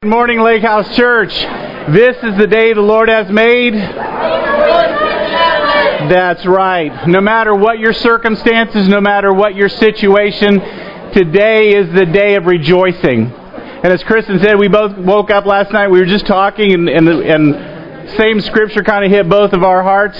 Good morning, Lake House Church. This is the day the Lord has made. That's right. No matter what your circumstances, no matter what your situation, today is the day of rejoicing. And as Kristen said, we both woke up last night. We were just talking, and, and, the, and same scripture kind of hit both of our hearts.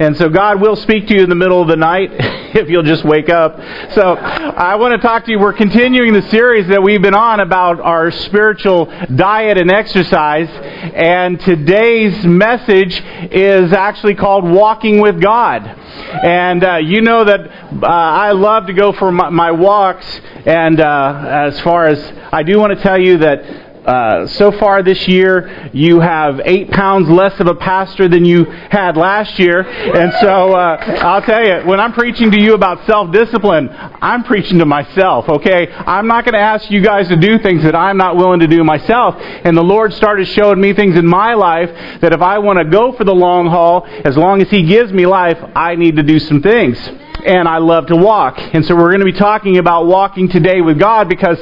And so God will speak to you in the middle of the night if you'll just wake up. So I want to talk to you. We're continuing the series that we've been on about our spiritual diet and exercise. And today's message is actually called Walking with God. And uh, you know that uh, I love to go for my, my walks. And uh, as far as I do want to tell you that uh, so far this year, you have eight pounds less of a pastor than you had last year. And so uh, I'll tell you, when I'm preaching to you about self discipline, I'm preaching to myself, okay? I'm not going to ask you guys to do things that I'm not willing to do myself. And the Lord started showing me things in my life that if I want to go for the long haul, as long as He gives me life, I need to do some things. And I love to walk. And so we're going to be talking about walking today with God because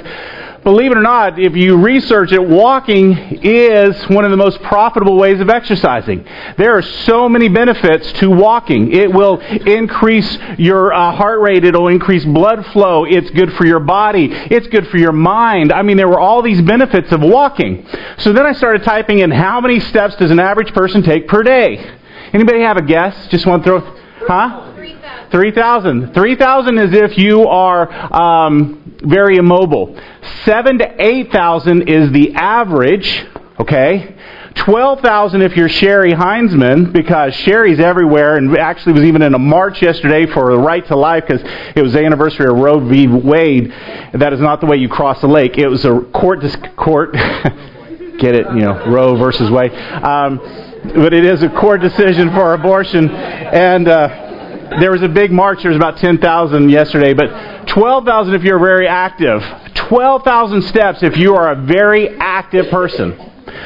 believe it or not, if you research it, walking is one of the most profitable ways of exercising. There are so many benefits to walking. It will increase your uh, heart rate, it'll increase blood flow, it's good for your body, it's good for your mind. I mean, there were all these benefits of walking. So then I started typing in how many steps does an average person take per day? Anybody have a guess? Just want to throw, huh? 3,000. 3,000 is if you are um, very immobile. 7 to 8,000 is the average, okay? 12,000 if you're Sherry Heinzman, because Sherry's everywhere and actually was even in a march yesterday for the right to life because it was the anniversary of Roe v. Wade. That is not the way you cross the lake. It was a court, court, get it, you know, Roe versus Wade. Um, but it is a court decision for abortion. And, uh, there was a big march. There was about 10,000 yesterday, but 12,000 if you're very active. 12,000 steps if you are a very active person.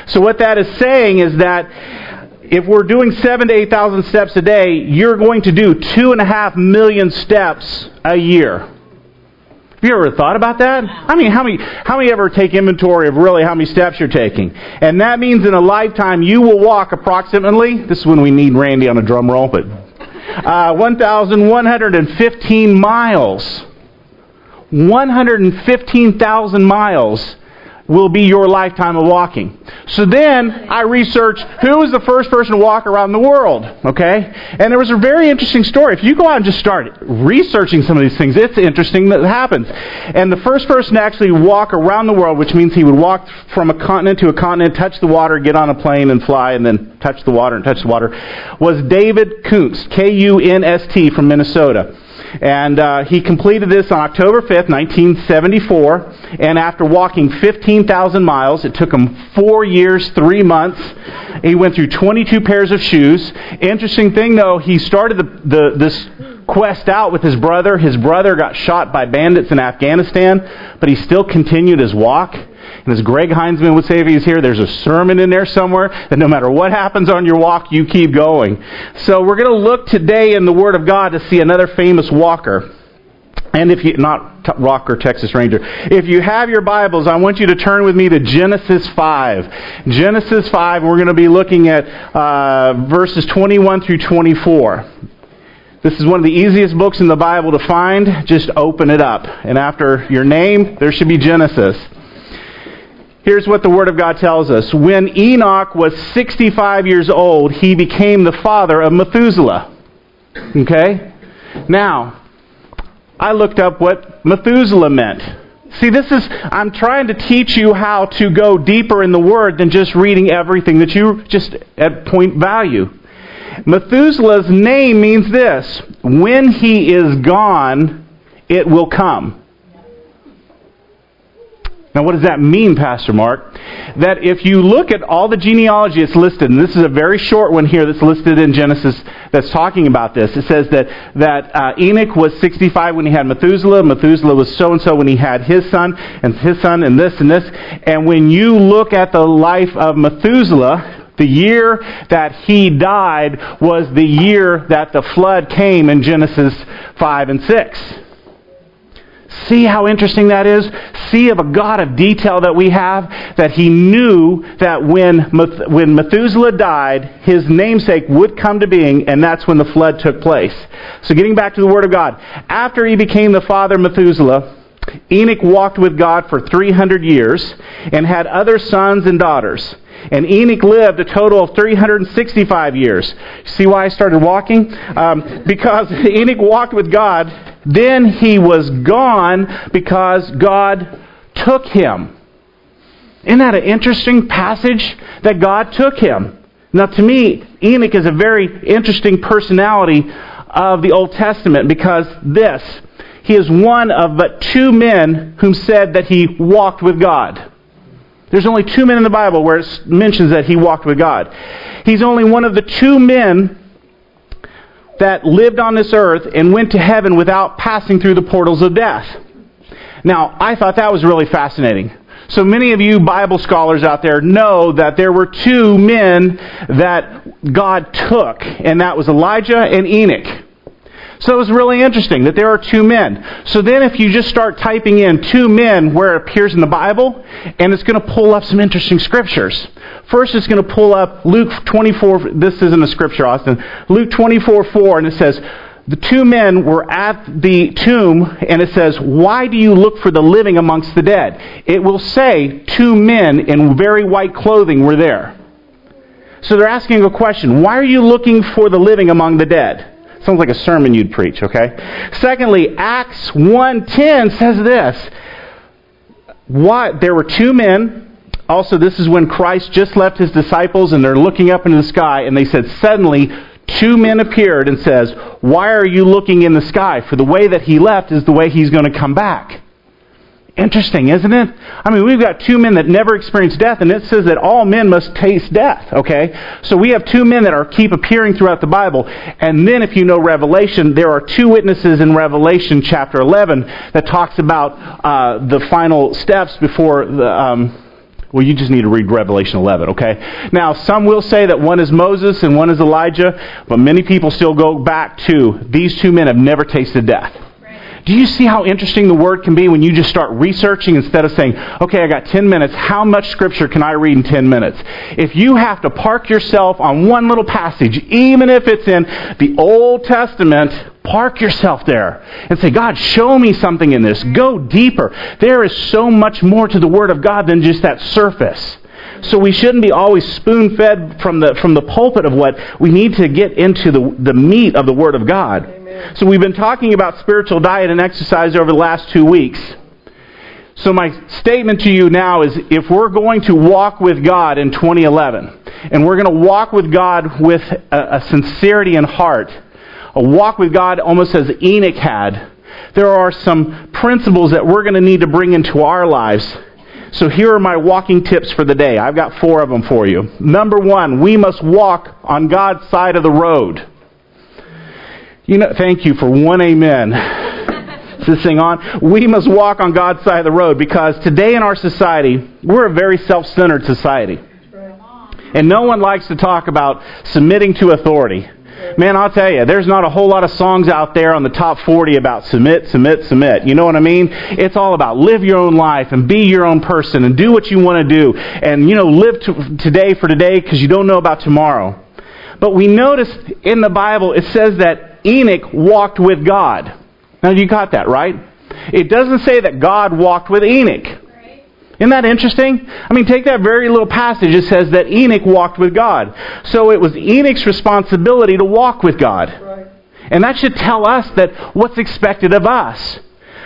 So what that is saying is that if we're doing seven to 8,000 steps a day, you're going to do two and a half million steps a year. Have you ever thought about that? I mean, how many, how many ever take inventory of really how many steps you're taking? And that means in a lifetime you will walk approximately, this is when we need Randy on a drum roll, but uh, 1,115 miles. 115,000 miles will be your lifetime of walking. So then I researched who was the first person to walk around the world, okay? And there was a very interesting story. If you go out and just start researching some of these things, it's interesting that happens. And the first person to actually walk around the world, which means he would walk from a continent to a continent, touch the water, get on a plane and fly, and then touch the water and touch the water, was David Kunst, K-U-N-S-T from Minnesota. And uh, he completed this on October 5th, 1974. And after walking 15,000 miles, it took him four years, three months. He went through 22 pairs of shoes. Interesting thing, though, he started the, the, this quest out with his brother. His brother got shot by bandits in Afghanistan, but he still continued his walk. And as Greg Heinzman would say if he's here, there's a sermon in there somewhere that no matter what happens on your walk, you keep going. So we're going to look today in the Word of God to see another famous walker. And if you, not rocker, Texas Ranger, if you have your Bibles, I want you to turn with me to Genesis 5. Genesis 5, we're going to be looking at uh, verses 21 through 24. This is one of the easiest books in the Bible to find. Just open it up. And after your name, there should be Genesis. Here's what the Word of God tells us. When Enoch was 65 years old, he became the father of Methuselah. Okay? Now, I looked up what Methuselah meant. See, this is, I'm trying to teach you how to go deeper in the Word than just reading everything that you just at point value. Methuselah's name means this when he is gone, it will come. Now, what does that mean, Pastor Mark? That if you look at all the genealogy that's listed, and this is a very short one here that's listed in Genesis that's talking about this, it says that, that uh, Enoch was 65 when he had Methuselah, Methuselah was so and so when he had his son, and his son, and this and this. And when you look at the life of Methuselah, the year that he died was the year that the flood came in Genesis 5 and 6. See how interesting that is? See of a God of detail that we have, that he knew that when, when Methuselah died, his namesake would come to being, and that's when the flood took place. So getting back to the Word of God. After he became the father of Methuselah, Enoch walked with God for 300 years and had other sons and daughters. And Enoch lived a total of 365 years. See why I started walking? Um, because Enoch walked with God then he was gone because God took him. Isn't that an interesting passage that God took him? Now, to me, Enoch is a very interesting personality of the Old Testament because this, he is one of but two men whom said that he walked with God. There's only two men in the Bible where it mentions that he walked with God. He's only one of the two men that lived on this earth and went to heaven without passing through the portals of death. Now, I thought that was really fascinating. So many of you Bible scholars out there know that there were two men that God took, and that was Elijah and Enoch. So it was really interesting that there are two men. So then if you just start typing in two men where it appears in the Bible, and it's going to pull up some interesting scriptures. First, it's going to pull up Luke 24. This isn't a scripture, Austin. Luke 24 4, and it says, The two men were at the tomb, and it says, Why do you look for the living amongst the dead? It will say, Two men in very white clothing were there. So they're asking a question Why are you looking for the living among the dead? Sounds like a sermon you'd preach, okay? Secondly, Acts 1.10 says this. Why, there were two men also, this is when Christ just left his disciples and they're looking up into the sky and they said, Suddenly, two men appeared and says, Why are you looking in the sky? For the way that he left is the way he's going to come back. Interesting, isn't it? I mean, we've got two men that never experienced death, and it says that all men must taste death, okay? So we have two men that are keep appearing throughout the Bible. And then if you know Revelation, there are two witnesses in Revelation chapter 11 that talks about uh, the final steps before the... Um, well, you just need to read Revelation 11, okay? Now, some will say that one is Moses and one is Elijah, but many people still go back to these two men have never tasted death. Do you see how interesting the word can be when you just start researching instead of saying, okay, I got 10 minutes. How much scripture can I read in 10 minutes? If you have to park yourself on one little passage, even if it's in the Old Testament, park yourself there and say, God, show me something in this. Go deeper. There is so much more to the Word of God than just that surface. So we shouldn't be always spoon fed from the, from the pulpit of what we need to get into the, the meat of the Word of God. So we've been talking about spiritual diet and exercise over the last two weeks. So my statement to you now is if we're going to walk with God in 2011, and we're going to walk with God with a, a sincerity in heart, a walk with God almost as Enoch had, there are some principles that we're going to need to bring into our lives. So here are my walking tips for the day. I've got four of them for you. Number one, we must walk on God's side of the road. You know, thank you for one amen. Is this thing on? We must walk on God's side of the road because today in our society, we're a very self centered society. And no one likes to talk about submitting to authority. Man, I'll tell you, there's not a whole lot of songs out there on the top 40 about submit, submit, submit. You know what I mean? It's all about live your own life and be your own person and do what you want to do. And, you know, live to, today for today because you don't know about tomorrow. But we notice in the Bible it says that Enoch walked with God. Now, you got that, right? It doesn't say that God walked with Enoch. Isn't that interesting? I mean, take that very little passage. It says that Enoch walked with God. So it was Enoch's responsibility to walk with God. And that should tell us that what's expected of us.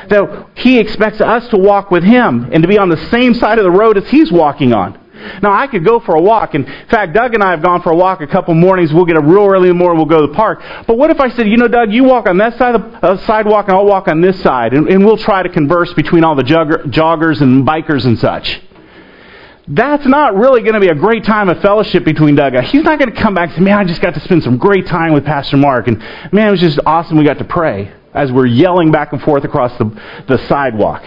That he expects us to walk with him and to be on the same side of the road as he's walking on. Now, I could go for a walk. In fact, Doug and I have gone for a walk a couple mornings. We'll get up real early in the morning. We'll go to the park. But what if I said, you know, Doug, you walk on that side of the uh, sidewalk and I'll walk on this side. And, and we'll try to converse between all the jogger, joggers and bikers and such. That's not really going to be a great time of fellowship between Doug. He's not going to come back and say, man, I just got to spend some great time with Pastor Mark. And man, it was just awesome. We got to pray as we're yelling back and forth across the, the sidewalk.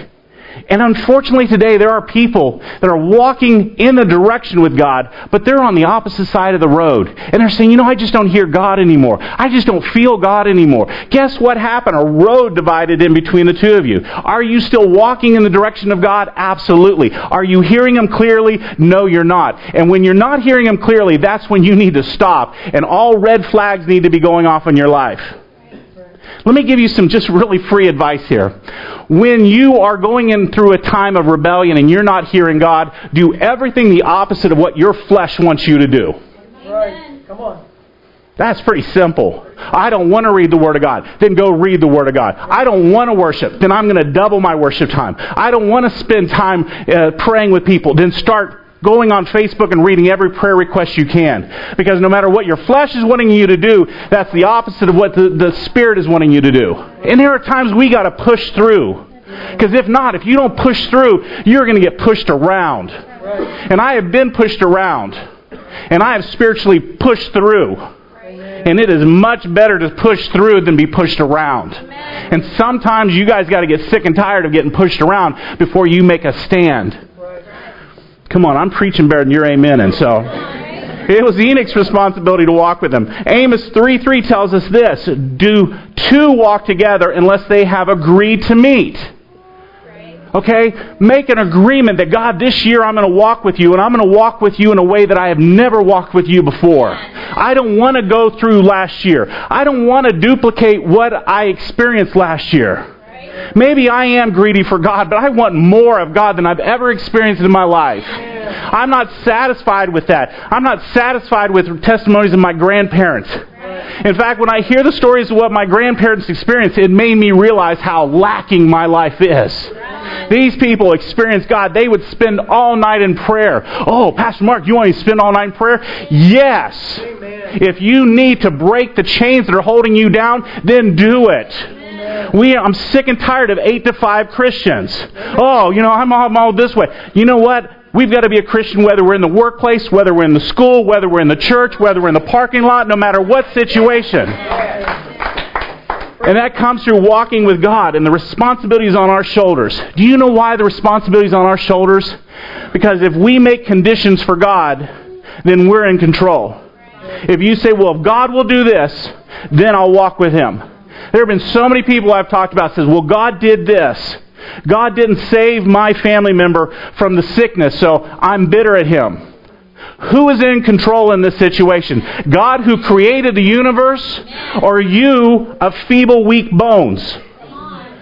And unfortunately today there are people that are walking in the direction with God, but they're on the opposite side of the road. And they're saying, you know, I just don't hear God anymore. I just don't feel God anymore. Guess what happened? A road divided in between the two of you. Are you still walking in the direction of God? Absolutely. Are you hearing Him clearly? No, you're not. And when you're not hearing Him clearly, that's when you need to stop. And all red flags need to be going off in your life. Let me give you some just really free advice here. When you are going in through a time of rebellion and you're not hearing God, do everything the opposite of what your flesh wants you to do. Right. Come on. That's pretty simple. I don't want to read the Word of God. Then go read the Word of God. I don't want to worship. Then I'm going to double my worship time. I don't want to spend time uh, praying with people. Then start going on Facebook and reading every prayer request you can. Because no matter what your flesh is wanting you to do, that's the opposite of what the, the Spirit is wanting you to do. And there are times we got to push through. Because if not, if you don't push through, you're going to get pushed around. And I have been pushed around. And I have spiritually pushed through. And it is much better to push through than be pushed around. And sometimes you guys got to get sick and tired of getting pushed around before you make a stand. Come on, I'm preaching better than your amen. And so it was Enoch's responsibility to walk with him. Amos 3 3 tells us this Do two walk together unless they have agreed to meet? Okay? Make an agreement that God, this year I'm going to walk with you, and I'm going to walk with you in a way that I have never walked with you before. I don't want to go through last year. I don't want to duplicate what I experienced last year. Maybe I am greedy for God, but I want more of God than I've ever experienced in my life. I'm not satisfied with that. I'm not satisfied with testimonies of my grandparents. In fact, when I hear the stories of what my grandparents experienced, it made me realize how lacking my life is. These people experienced God. They would spend all night in prayer. Oh, Pastor Mark, you want to spend all night in prayer? Yes. If you need to break the chains that are holding you down, then do it. We, I'm sick and tired of eight to five Christians. Oh, you know, I'm all, I'm all this way. You know what? We've got to be a Christian whether we're in the workplace, whether we're in the school, whether we're in the church, whether we're in the parking lot, no matter what situation. And that comes through walking with God, and the responsibility is on our shoulders. Do you know why the responsibility is on our shoulders? Because if we make conditions for God, then we're in control. If you say, well, if God will do this, then I'll walk with Him. There have been so many people I've talked about says, well, God did this. God didn't save my family member from the sickness, so I'm bitter at him. Who is in control in this situation? God who created the universe or you of feeble, weak bones?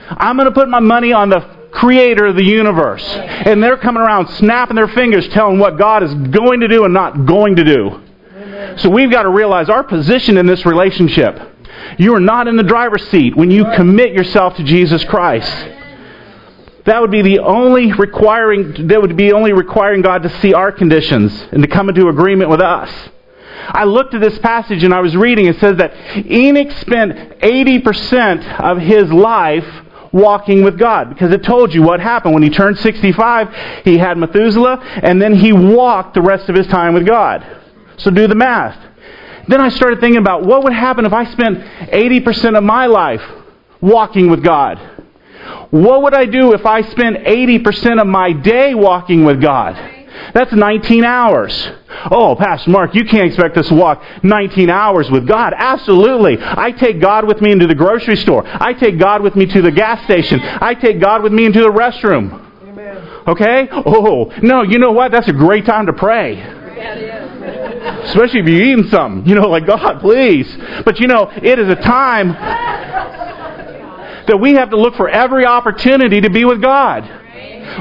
I'm going to put my money on the creator of the universe. And they're coming around snapping their fingers telling what God is going to do and not going to do. So we've got to realize our position in this relationship. You are not in the driver's seat when you commit yourself to Jesus Christ. That would be the only requiring that would be only requiring God to see our conditions and to come into agreement with us. I looked at this passage and I was reading. It says that Enoch spent 80% of his life walking with God because it told you what happened. When he turned 65, he had Methuselah and then he walked the rest of his time with God. So do the math. Then I started thinking about what would happen if I spent 80% of my life walking with God? What would I do if I spent 80% of my day walking with God? That's 19 hours. Oh, Pastor Mark, you can't expect us to walk 19 hours with God. Absolutely. I take God with me into the grocery store. I take God with me to the gas station. I take God with me into the restroom. Okay? Oh, no, you know what? That's a great time to pray. Especially if you're eating something. You know, like, God, please. But you know, it is a time that we have to look for every opportunity to be with God.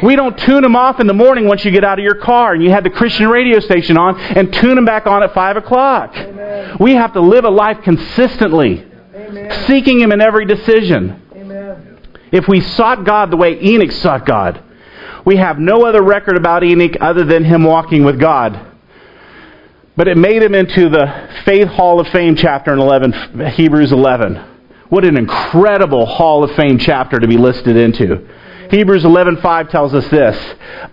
We don't tune them off in the morning once you get out of your car and you have the Christian radio station on and tune them back on at 5 o'clock. Amen. We have to live a life consistently, Amen. seeking Him in every decision. Amen. If we sought God the way Enoch sought God, we have no other record about Enoch other than him walking with God. But it made him into the Faith Hall of Fame chapter in 11, Hebrews 11. What an incredible Hall of Fame chapter to be listed into. Hebrews 11:5 tells us this: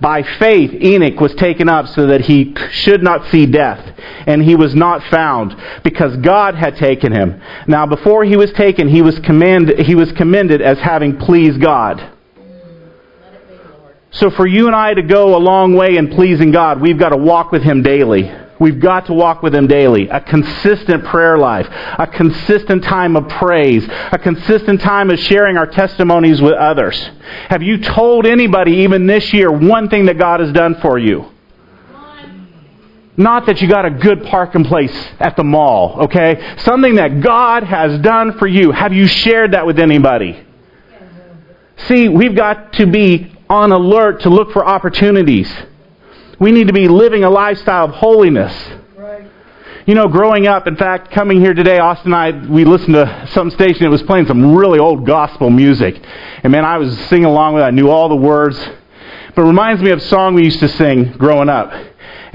By faith Enoch was taken up so that he should not see death, and he was not found, because God had taken him. Now before he was taken, he was commended, he was commended as having pleased God. So for you and I to go a long way in pleasing God, we've got to walk with Him daily. We've got to walk with Him daily. A consistent prayer life, a consistent time of praise, a consistent time of sharing our testimonies with others. Have you told anybody, even this year, one thing that God has done for you? Not that you got a good parking place at the mall, okay? Something that God has done for you. Have you shared that with anybody? See, we've got to be on alert to look for opportunities. We need to be living a lifestyle of holiness. Right. You know, growing up, in fact, coming here today, Austin and I, we listened to some station that was playing some really old gospel music. And man, I was singing along with it. I knew all the words. But it reminds me of a song we used to sing growing up.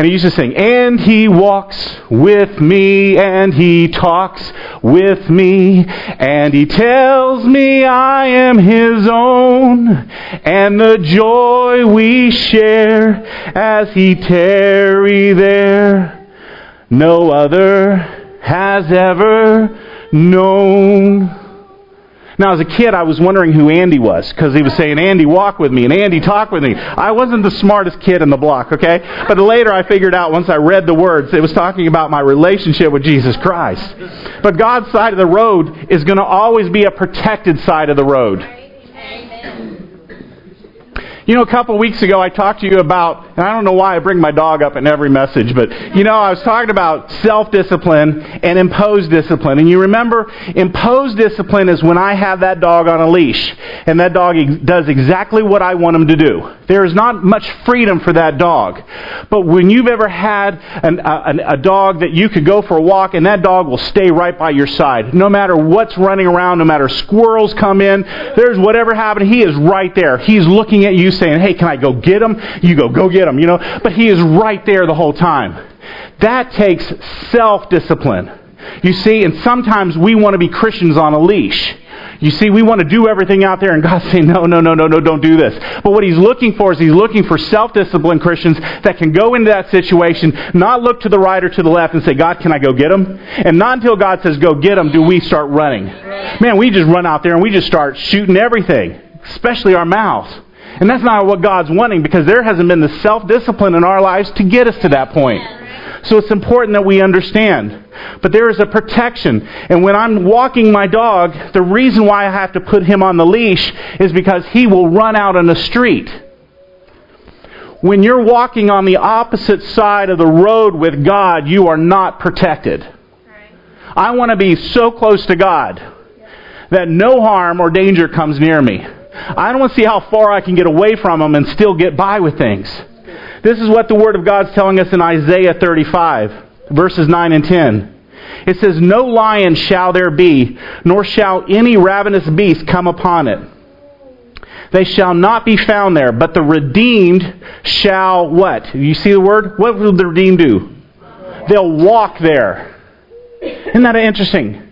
And he used to sing, And he walks with me, and he talks with me, and he tells me I am his own, and the joy we share as he tarry there, no other has ever known. Now, as a kid, I was wondering who Andy was because he was saying, Andy, walk with me, and Andy, talk with me. I wasn't the smartest kid in the block, okay? But later I figured out once I read the words, it was talking about my relationship with Jesus Christ. But God's side of the road is going to always be a protected side of the road. You know, a couple weeks ago, I talked to you about, and I don't know why I bring my dog up in every message, but, you know, I was talking about self discipline and imposed discipline. And you remember, imposed discipline is when I have that dog on a leash, and that dog does exactly what I want him to do. There is not much freedom for that dog. But when you've ever had an, a, a dog that you could go for a walk, and that dog will stay right by your side, no matter what's running around, no matter squirrels come in, there's whatever happened, he is right there. He's looking at you saying, hey, can I go get him? You go, go get him, you know. But he is right there the whole time. That takes self-discipline. You see, and sometimes we want to be Christians on a leash. You see, we want to do everything out there, and God's saying, no, no, no, no, no, don't do this. But what He's looking for is He's looking for self disciplined Christians that can go into that situation, not look to the right or to the left and say, God, can I go get him? And not until God says, go get him, do we start running. Man, we just run out there and we just start shooting everything, especially our mouths. And that's not what God's wanting because there hasn't been the self discipline in our lives to get us to that point. So it's important that we understand. But there is a protection. And when I'm walking my dog, the reason why I have to put him on the leash is because he will run out on the street. When you're walking on the opposite side of the road with God, you are not protected. I want to be so close to God that no harm or danger comes near me. I don't want to see how far I can get away from them and still get by with things. This is what the Word of God's telling us in Isaiah 35, verses 9 and 10. It says, No lion shall there be, nor shall any ravenous beast come upon it. They shall not be found there, but the redeemed shall what? You see the word? What will the redeemed do? They'll walk there. Isn't that interesting?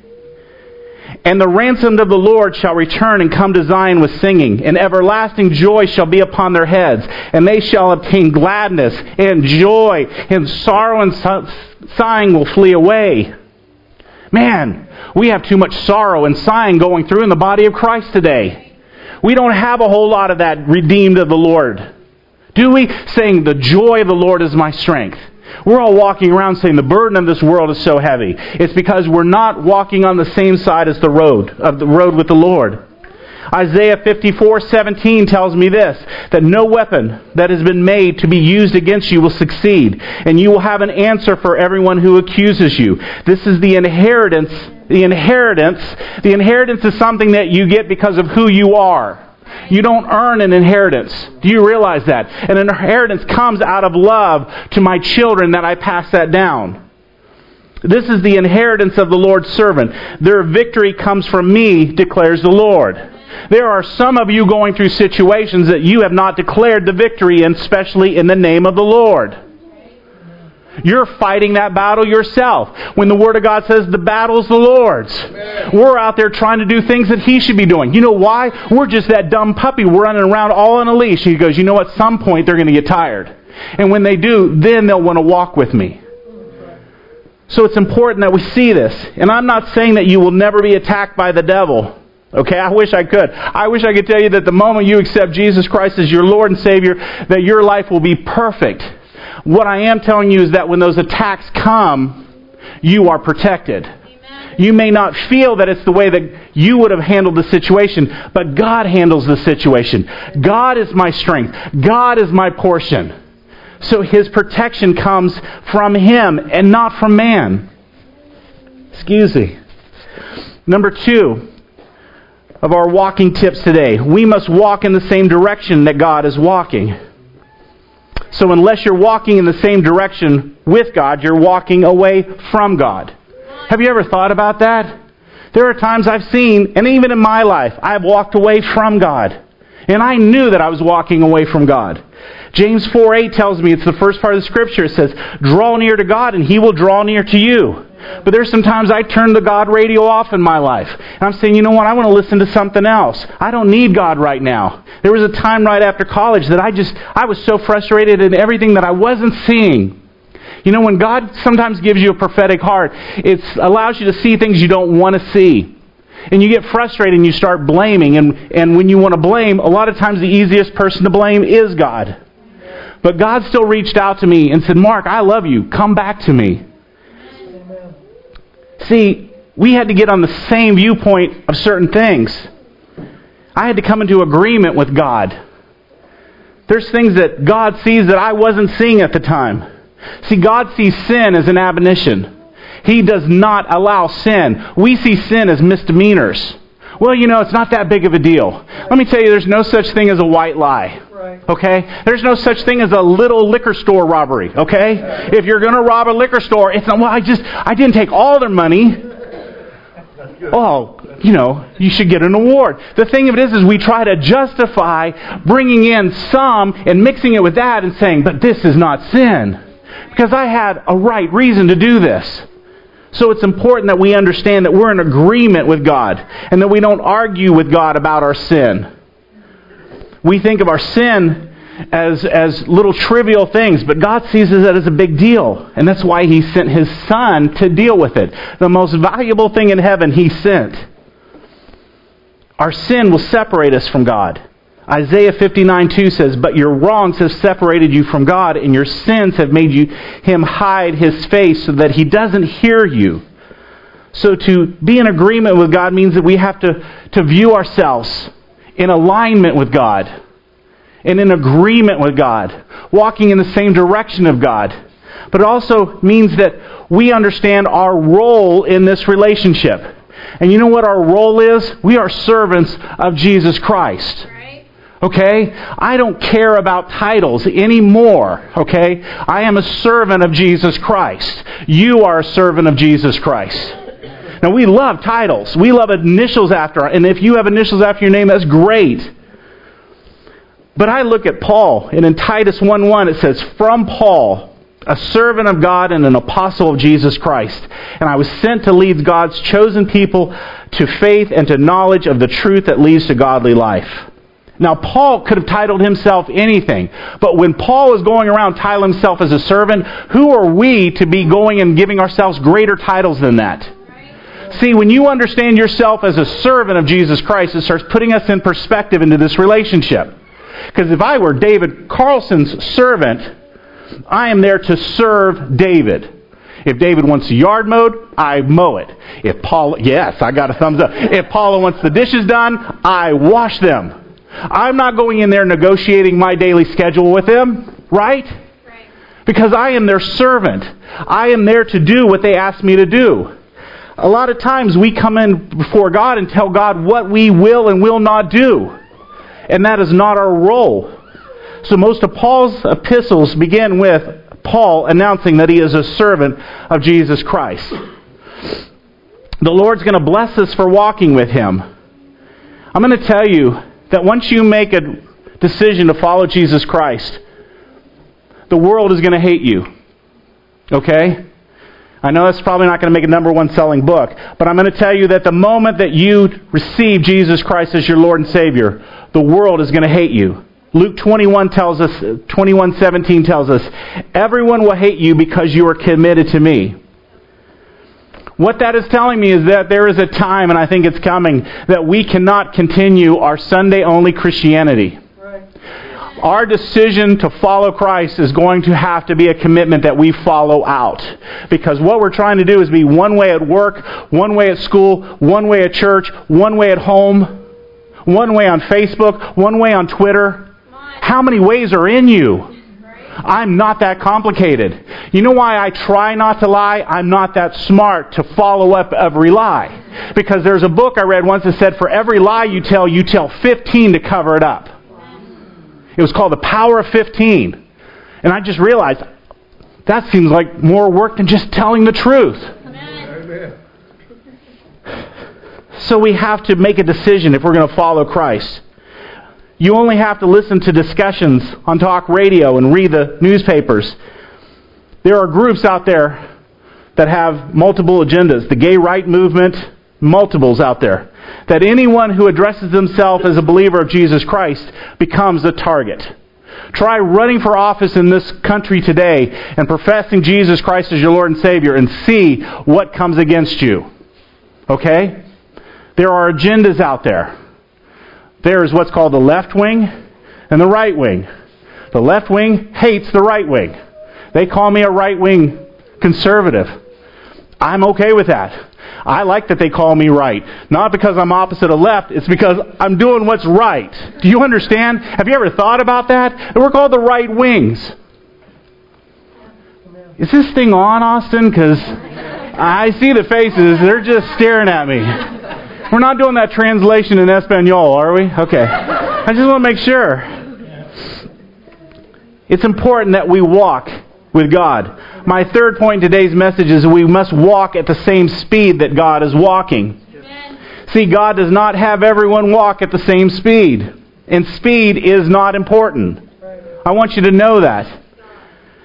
And the ransomed of the Lord shall return and come to Zion with singing, and everlasting joy shall be upon their heads, and they shall obtain gladness and joy, and sorrow and sighing will flee away. Man, we have too much sorrow and sighing going through in the body of Christ today. We don't have a whole lot of that redeemed of the Lord. Do we? Saying, The joy of the Lord is my strength. We're all walking around saying the burden of this world is so heavy. It's because we're not walking on the same side as the road, of the road with the Lord. Isaiah 54:17 tells me this that no weapon that has been made to be used against you will succeed and you will have an answer for everyone who accuses you. This is the inheritance the inheritance the inheritance is something that you get because of who you are. You don't earn an inheritance. Do you realize that? An inheritance comes out of love to my children that I pass that down. This is the inheritance of the Lord's servant. Their victory comes from me, declares the Lord. There are some of you going through situations that you have not declared the victory in, especially in the name of the Lord. You're fighting that battle yourself. When the Word of God says the battle's the Lord's, we're out there trying to do things that He should be doing. You know why? We're just that dumb puppy. We're running around all on a leash. He goes, You know, at some point they're going to get tired. And when they do, then they'll want to walk with me. So it's important that we see this. And I'm not saying that you will never be attacked by the devil. Okay, I wish I could. I wish I could tell you that the moment you accept Jesus Christ as your Lord and Savior, that your life will be perfect. What I am telling you is that when those attacks come, you are protected. You may not feel that it's the way that you would have handled the situation, but God handles the situation. God is my strength. God is my portion. So his protection comes from him and not from man. Excuse me. Number two of our walking tips today. We must walk in the same direction that God is walking. So unless you're walking in the same direction with God, you're walking away from God. Have you ever thought about that? There are times I've seen, and even in my life, I've walked away from God. And I knew that I was walking away from God. James 4 8 tells me, it's the first part of the scripture, it says, Draw near to God, and He will draw near to you. But there's sometimes I turn the God radio off in my life. And I'm saying, you know what, I want to listen to something else. I don't need God right now. There was a time right after college that I just, I was so frustrated in everything that I wasn't seeing. You know, when God sometimes gives you a prophetic heart, it allows you to see things you don't want to see. And you get frustrated and you start blaming. And, and when you want to blame, a lot of times the easiest person to blame is God. But God still reached out to me and said, Mark, I love you. Come back to me. See, we had to get on the same viewpoint of certain things. I had to come into agreement with God. There's things that God sees that I wasn't seeing at the time. See, God sees sin as an admonition. He does not allow sin. We see sin as misdemeanors. Well, you know, it's not that big of a deal. Let me tell you, there's no such thing as a white lie. Okay? There's no such thing as a little liquor store robbery. Okay? If you're going to rob a liquor store, it's not, well, I just, I didn't take all their money. Oh, you know, you should get an award. The thing of it is, is we try to justify bringing in some and mixing it with that and saying, but this is not sin. Because I had a right reason to do this. So it's important that we understand that we're in agreement with God and that we don't argue with God about our sin. We think of our sin as, as little trivial things, but God sees it as a big deal. And that's why He sent His Son to deal with it. The most valuable thing in heaven He sent. Our sin will separate us from God. Isaiah 59 2 says, But your wrongs have separated you from God, and your sins have made you, him hide his face so that he doesn't hear you. So to be in agreement with God means that we have to, to view ourselves in alignment with God and in agreement with God, walking in the same direction of God. But it also means that we understand our role in this relationship. And you know what our role is? We are servants of Jesus Christ. Okay? I don't care about titles anymore. Okay? I am a servant of Jesus Christ. You are a servant of Jesus Christ. Now, we love titles. We love initials after, and if you have initials after your name, that's great. But I look at Paul, and in Titus 1 1, it says, From Paul, a servant of God and an apostle of Jesus Christ. And I was sent to lead God's chosen people to faith and to knowledge of the truth that leads to godly life. Now, Paul could have titled himself anything, but when Paul is going around titling himself as a servant, who are we to be going and giving ourselves greater titles than that? See, when you understand yourself as a servant of Jesus Christ, it starts putting us in perspective into this relationship. Because if I were David Carlson's servant, I am there to serve David. If David wants yard mowed, I mow it. If Paul, yes, I got a thumbs up. If Paula wants the dishes done, I wash them. I'm not going in there negotiating my daily schedule with them, right? right? Because I am their servant. I am there to do what they ask me to do. A lot of times we come in before God and tell God what we will and will not do. And that is not our role. So most of Paul's epistles begin with Paul announcing that he is a servant of Jesus Christ. The Lord's going to bless us for walking with him. I'm going to tell you that once you make a decision to follow Jesus Christ, the world is going to hate you. Okay? I know that's probably not going to make a number one selling book, but I'm going to tell you that the moment that you receive Jesus Christ as your Lord and Savior, the world is going to hate you. Luke 21 tells us 21:17 tells us, "Everyone will hate you because you are committed to me." What that is telling me is that there is a time, and I think it's coming, that we cannot continue our Sunday only Christianity. Right. Our decision to follow Christ is going to have to be a commitment that we follow out. Because what we're trying to do is be one way at work, one way at school, one way at church, one way at home, one way on Facebook, one way on Twitter. How many ways are in you? I'm not that complicated. You know why I try not to lie? I'm not that smart to follow up every lie. Because there's a book I read once that said, for every lie you tell, you tell 15 to cover it up. It was called The Power of 15. And I just realized that seems like more work than just telling the truth. Amen. So we have to make a decision if we're going to follow Christ. You only have to listen to discussions on talk radio and read the newspapers. There are groups out there that have multiple agendas. The gay right movement, multiples out there. That anyone who addresses himself as a believer of Jesus Christ becomes a target. Try running for office in this country today and professing Jesus Christ as your Lord and Savior and see what comes against you. Okay? There are agendas out there. There is what's called the left wing and the right wing. The left wing hates the right wing. They call me a right wing conservative. I'm okay with that. I like that they call me right. Not because I'm opposite of left, it's because I'm doing what's right. Do you understand? Have you ever thought about that? We're called the right wings. Is this thing on, Austin? Because I see the faces. They're just staring at me. We're not doing that translation in Espanol, are we? Okay. I just want to make sure. It's important that we walk with God. My third point in today's message is we must walk at the same speed that God is walking. See, God does not have everyone walk at the same speed. And speed is not important. I want you to know that.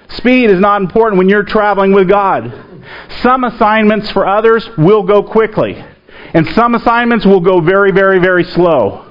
Speed is not important when you're traveling with God. Some assignments for others will go quickly. And some assignments will go very, very, very slow.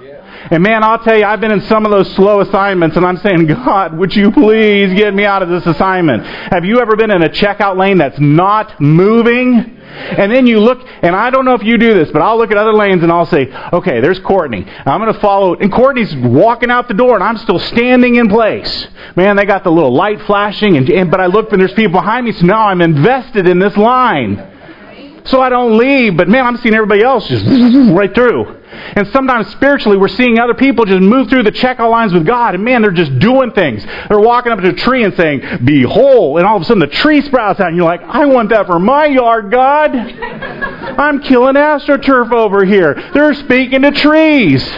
And man, I'll tell you, I've been in some of those slow assignments, and I'm saying, God, would you please get me out of this assignment? Have you ever been in a checkout lane that's not moving? And then you look, and I don't know if you do this, but I'll look at other lanes and I'll say, okay, there's Courtney. I'm going to follow. And Courtney's walking out the door, and I'm still standing in place. Man, they got the little light flashing, and, and but I look, and there's people behind me, so now I'm invested in this line so I don't leave. But man, I'm seeing everybody else just right through. And sometimes spiritually, we're seeing other people just move through the checkout lines with God, and man, they're just doing things. They're walking up to a tree and saying, "Be whole," and all of a sudden the tree sprouts out, and you're like, "I want that for my yard, God." I'm killing astroturf over here. They're speaking to trees.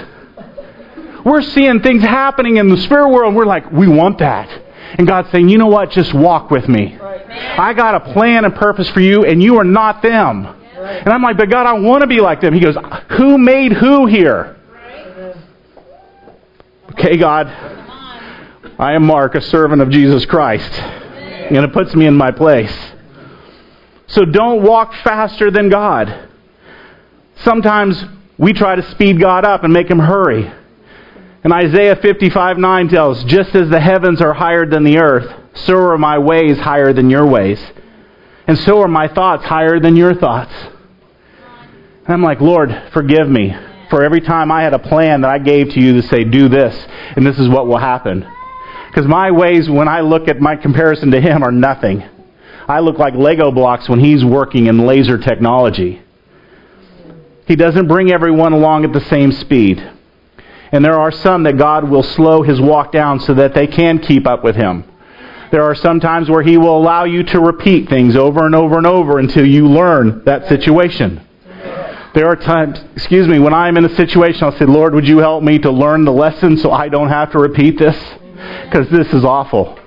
We're seeing things happening in the spirit world, and we're like, "We want that." And God's saying, "You know what? Just walk with me." I got a plan and purpose for you, and you are not them. And I'm like, but God, I want to be like them. He goes, Who made who here? Okay, God, I am Mark, a servant of Jesus Christ. And it puts me in my place. So don't walk faster than God. Sometimes we try to speed God up and make him hurry. And Isaiah 55 9 tells, Just as the heavens are higher than the earth, so are my ways higher than your ways. And so are my thoughts higher than your thoughts. And I'm like, Lord, forgive me for every time I had a plan that I gave to you to say, do this, and this is what will happen. Because my ways, when I look at my comparison to Him, are nothing. I look like Lego blocks when He's working in laser technology. He doesn't bring everyone along at the same speed. And there are some that God will slow His walk down so that they can keep up with Him. There are some times where He will allow you to repeat things over and over and over until you learn that situation. There are times, excuse me, when I'm in a situation, I'll say, Lord, would you help me to learn the lesson so I don't have to repeat this? Because this is awful.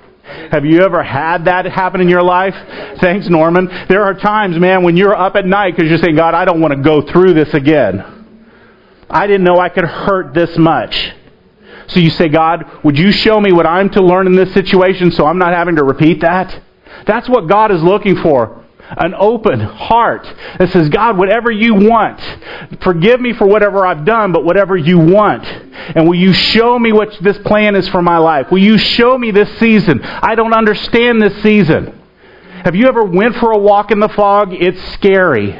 Have you ever had that happen in your life? Thanks, Norman. There are times, man, when you're up at night because you're saying, God, I don't want to go through this again. I didn't know I could hurt this much. So you say, God, would you show me what I'm to learn in this situation so I'm not having to repeat that? That's what God is looking for an open heart that says, God, whatever you want, forgive me for whatever I've done, but whatever you want. And will you show me what this plan is for my life? Will you show me this season? I don't understand this season. Have you ever went for a walk in the fog? It's scary.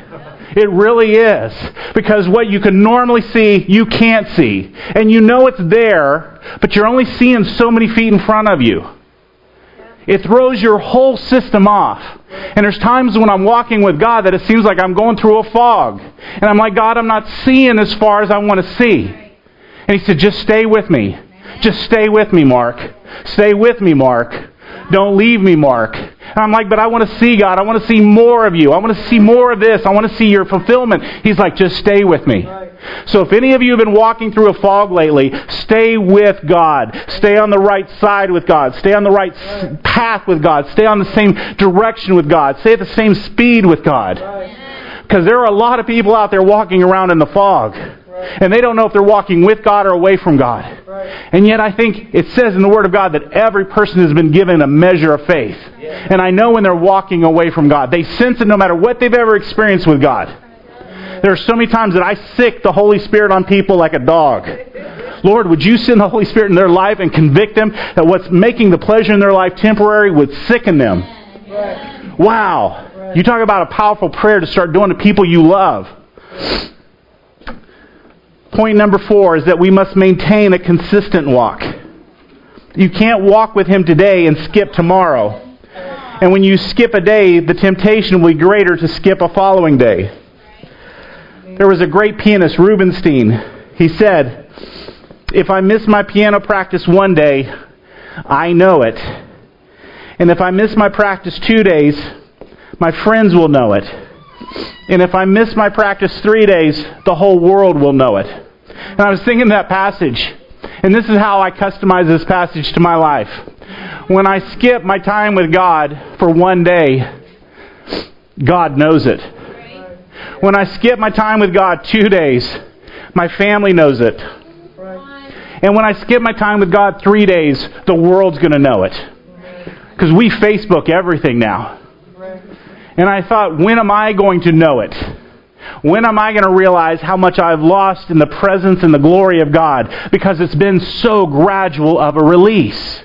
It really is. Because what you can normally see, you can't see. And you know it's there, but you're only seeing so many feet in front of you. It throws your whole system off. And there's times when I'm walking with God that it seems like I'm going through a fog. And I'm like, God, I'm not seeing as far as I want to see. And He said, just stay with me. Just stay with me, Mark. Stay with me, Mark. Don't leave me, Mark. And I'm like, but I want to see God. I want to see more of you. I want to see more of this. I want to see your fulfillment. He's like, just stay with me. So if any of you have been walking through a fog lately, stay with God. Stay on the right side with God. Stay on the right path with God. Stay on the same direction with God. Stay at the same speed with God. Because there are a lot of people out there walking around in the fog. And they don't know if they're walking with God or away from God. And yet I think it says in the Word of God that every person has been given a measure of faith. And I know when they're walking away from God. They sense it no matter what they've ever experienced with God. There are so many times that I sick the Holy Spirit on people like a dog. Lord, would you send the Holy Spirit in their life and convict them that what's making the pleasure in their life temporary would sicken them? Wow. You talk about a powerful prayer to start doing to people you love. Point number four is that we must maintain a consistent walk. You can't walk with Him today and skip tomorrow. And when you skip a day, the temptation will be greater to skip a following day. There was a great pianist, Rubinstein. He said, If I miss my piano practice one day, I know it. And if I miss my practice two days, my friends will know it. And if I miss my practice three days, the whole world will know it. And I was thinking that passage, and this is how I customize this passage to my life. When I skip my time with God for one day, God knows it. When I skip my time with God two days, my family knows it. And when I skip my time with God three days, the world's going to know it. Because we Facebook everything now. And I thought, when am I going to know it? When am I going to realize how much I've lost in the presence and the glory of God? Because it's been so gradual of a release.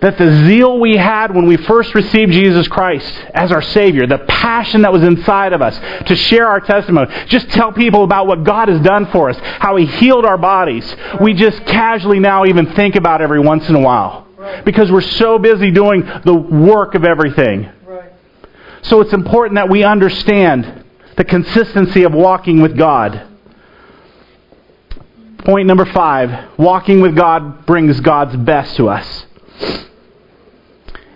That the zeal we had when we first received Jesus Christ as our Savior, the passion that was inside of us to share our testimony, just tell people about what God has done for us, how He healed our bodies, we just casually now even think about every once in a while. Because we're so busy doing the work of everything. So it's important that we understand the consistency of walking with God. Point number five walking with God brings God's best to us.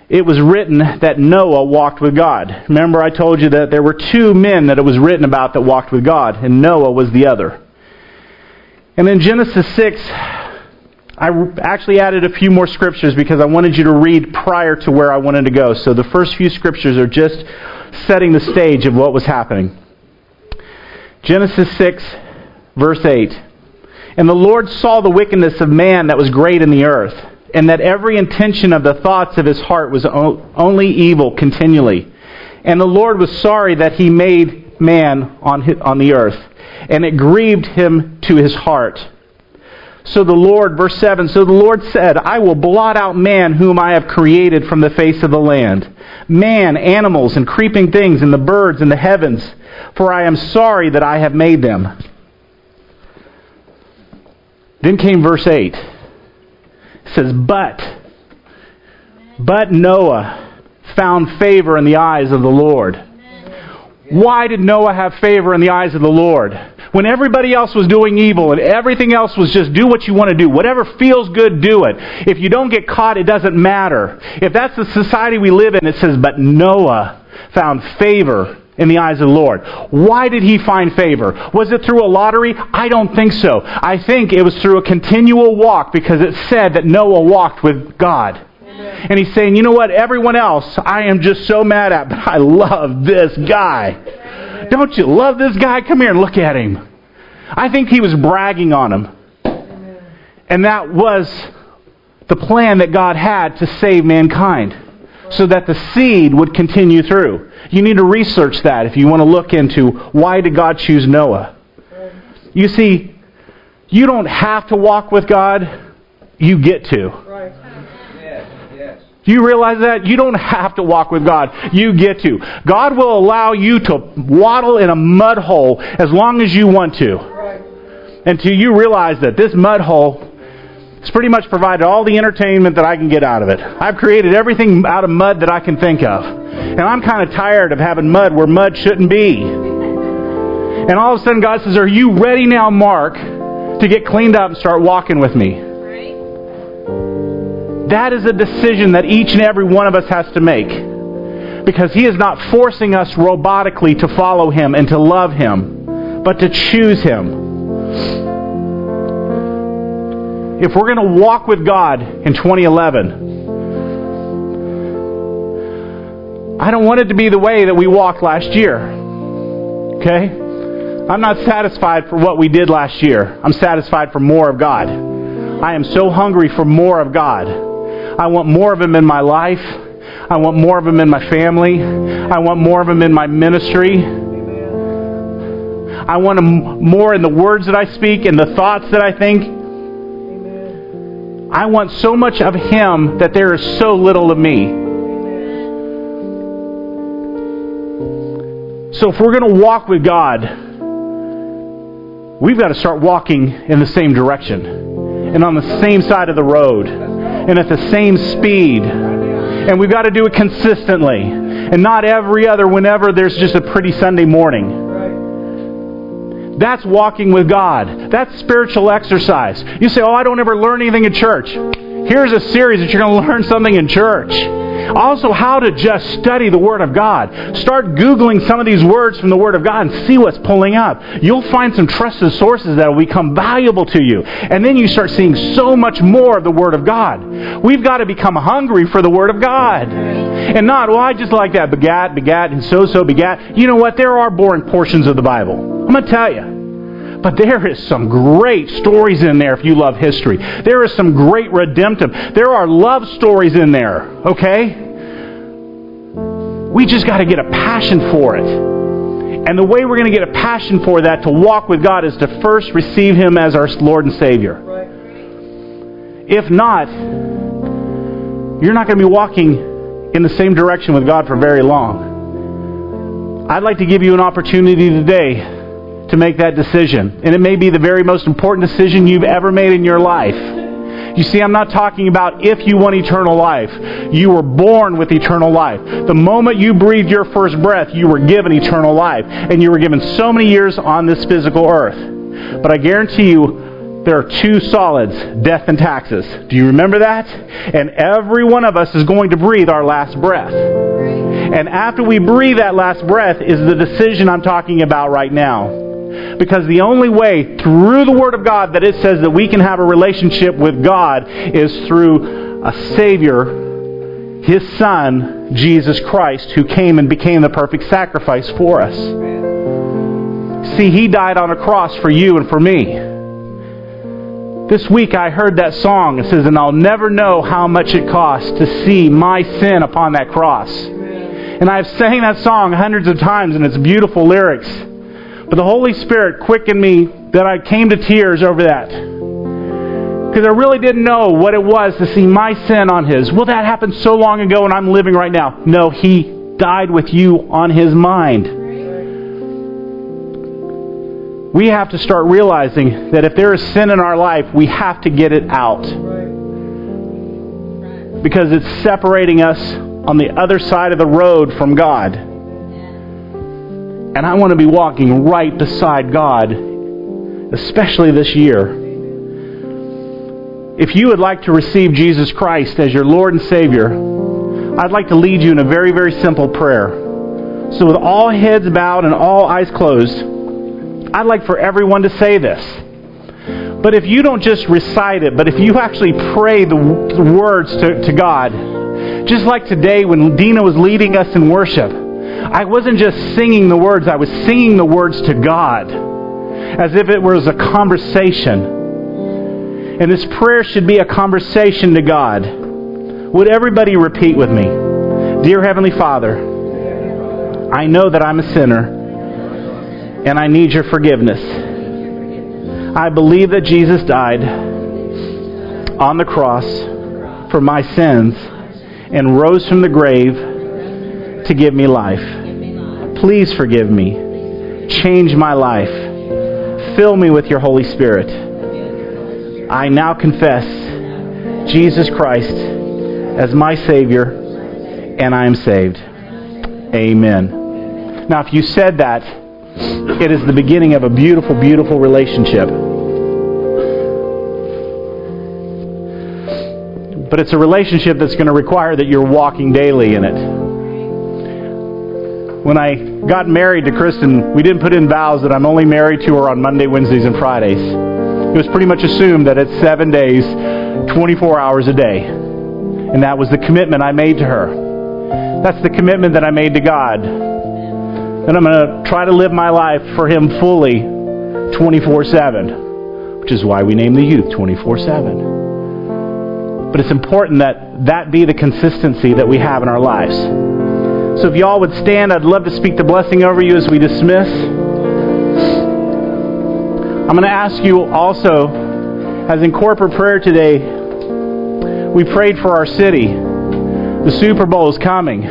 It was written that Noah walked with God. Remember, I told you that there were two men that it was written about that walked with God, and Noah was the other. And in Genesis 6, I actually added a few more scriptures because I wanted you to read prior to where I wanted to go. So the first few scriptures are just setting the stage of what was happening. Genesis 6, verse 8. And the Lord saw the wickedness of man that was great in the earth, and that every intention of the thoughts of his heart was only evil continually. And the Lord was sorry that he made man on, the earth, and it grieved him to his heart. So the Lord, verse 7, so the Lord said, I will blot out man whom I have created from the face of the land, man, animals, and creeping things, and the birds in the heavens, for I am sorry that I have made them. Then came verse 8. It says, But, but Noah found favor in the eyes of the Lord. Why did Noah have favor in the eyes of the Lord? when everybody else was doing evil and everything else was just do what you want to do. Whatever feels good, do it. If you don't get caught, it doesn't matter. If that's the society we live in, it says, but Noah found favor in the eyes of the Lord. Why did he find favor? Was it through a lottery? I don't think so. I think it was through a continual walk because it said that Noah walked with God. And he's saying, you know what, everyone else I am just so mad at, but I love this guy. Don't you love this guy? Come here and look at him. I think he was bragging on him. And that was the plan that God had to save mankind so that the seed would continue through. You need to research that if you want to look into why did God choose Noah. You see, you don't have to walk with God, you get to. Do you realize that? You don't have to walk with God. You get to. God will allow you to waddle in a mud hole as long as you want to. Until you realize that this mud hole has pretty much provided all the entertainment that I can get out of it. I've created everything out of mud that I can think of. And I'm kind of tired of having mud where mud shouldn't be. And all of a sudden God says, Are you ready now, Mark, to get cleaned up and start walking with me? That is a decision that each and every one of us has to make. Because He is not forcing us robotically to follow Him and to love Him, but to choose Him. If we're going to walk with God in 2011, I don't want it to be the way that we walked last year. Okay? I'm not satisfied for what we did last year. I'm satisfied for more of God. I am so hungry for more of God. I want more of Him in my life. I want more of Him in my family. I want more of Him in my ministry. I want Him more in the words that I speak and the thoughts that I think. I want so much of Him that there is so little of me. So if we're going to walk with God, we've got to start walking in the same direction and on the same side of the road and at the same speed. And we've got to do it consistently and not every other whenever there's just a pretty Sunday morning. That's walking with God. That's spiritual exercise. You say, Oh, I don't ever learn anything in church. Here's a series that you're going to learn something in church. Also, how to just study the Word of God. Start Googling some of these words from the Word of God and see what's pulling up. You'll find some trusted sources that will become valuable to you. And then you start seeing so much more of the Word of God. We've got to become hungry for the Word of God. And not, well, I just like that begat, begat, and so so begat. You know what? There are boring portions of the Bible. I'm going to tell you. But there is some great stories in there if you love history. There is some great redemptive. There are love stories in there, okay? We just got to get a passion for it. And the way we're going to get a passion for that to walk with God is to first receive Him as our Lord and Savior. If not, you're not going to be walking in the same direction with God for very long. I'd like to give you an opportunity today to make that decision. And it may be the very most important decision you've ever made in your life. You see, I'm not talking about if you want eternal life. You were born with eternal life. The moment you breathed your first breath, you were given eternal life. And you were given so many years on this physical earth. But I guarantee you, there are two solids death and taxes. Do you remember that? And every one of us is going to breathe our last breath. And after we breathe that last breath is the decision I'm talking about right now. Because the only way through the Word of God that it says that we can have a relationship with God is through a Savior, His Son, Jesus Christ, who came and became the perfect sacrifice for us. See, He died on a cross for you and for me. This week I heard that song. It says, And I'll never know how much it costs to see my sin upon that cross. And I've sang that song hundreds of times, and it's beautiful lyrics. But the Holy Spirit quickened me that I came to tears over that. Because I really didn't know what it was to see my sin on His. Well, that happened so long ago and I'm living right now. No, He died with you on His mind. We have to start realizing that if there is sin in our life, we have to get it out. Because it's separating us on the other side of the road from God. And I want to be walking right beside God, especially this year. If you would like to receive Jesus Christ as your Lord and Savior, I'd like to lead you in a very, very simple prayer. So, with all heads bowed and all eyes closed, I'd like for everyone to say this. But if you don't just recite it, but if you actually pray the, words to, to God, just like today when Dina was leading us in worship, I wasn't just singing the words, I was singing the words to God as if it was a conversation. And this prayer should be a conversation to God. Would everybody repeat with me? Dear Heavenly Father, I know that I'm a sinner and I need your forgiveness. I believe that Jesus died on the cross for my sins and rose from the grave to give me life. Please forgive me. Change my life. Fill me with your Holy Spirit. I now confess Jesus Christ as my Savior, and I am saved. Amen. Now, if you said that, it is the beginning of a beautiful, beautiful relationship. But it's a relationship that's going to require that you're walking daily in it. When I got married to Kristen, we didn't put in vows that I'm only married to her on Monday, Wednesdays, and Fridays. It was pretty much assumed that it's seven days, 24 hours a day. And that was the commitment I made to her. That's the commitment that I made to God. And I'm going to try to live my life for Him fully 24 7, which is why we name the youth 24 7. But it's important that that be the consistency that we have in our lives. So if y'all would stand, I'd love to speak the blessing over you as we dismiss. I'm going to ask you also, as in corporate prayer today, we prayed for our city. The Super Bowl is coming.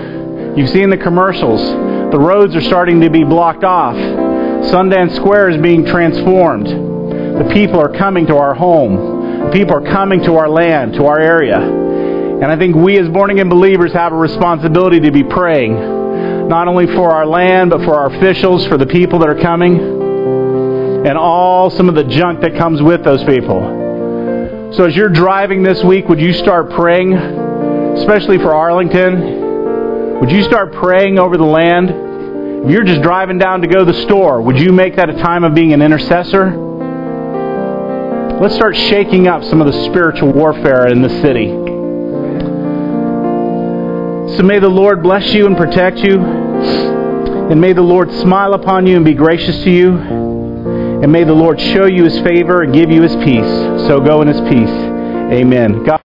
You've seen the commercials. The roads are starting to be blocked off. Sundance Square is being transformed. The people are coming to our home. People are coming to our land, to our area. And I think we as born again believers have a responsibility to be praying, not only for our land, but for our officials, for the people that are coming, and all some of the junk that comes with those people. So as you're driving this week, would you start praying, especially for Arlington? Would you start praying over the land? If you're just driving down to go to the store, would you make that a time of being an intercessor? Let's start shaking up some of the spiritual warfare in the city. So may the Lord bless you and protect you. And may the Lord smile upon you and be gracious to you. And may the Lord show you his favor and give you his peace. So go in his peace. Amen. God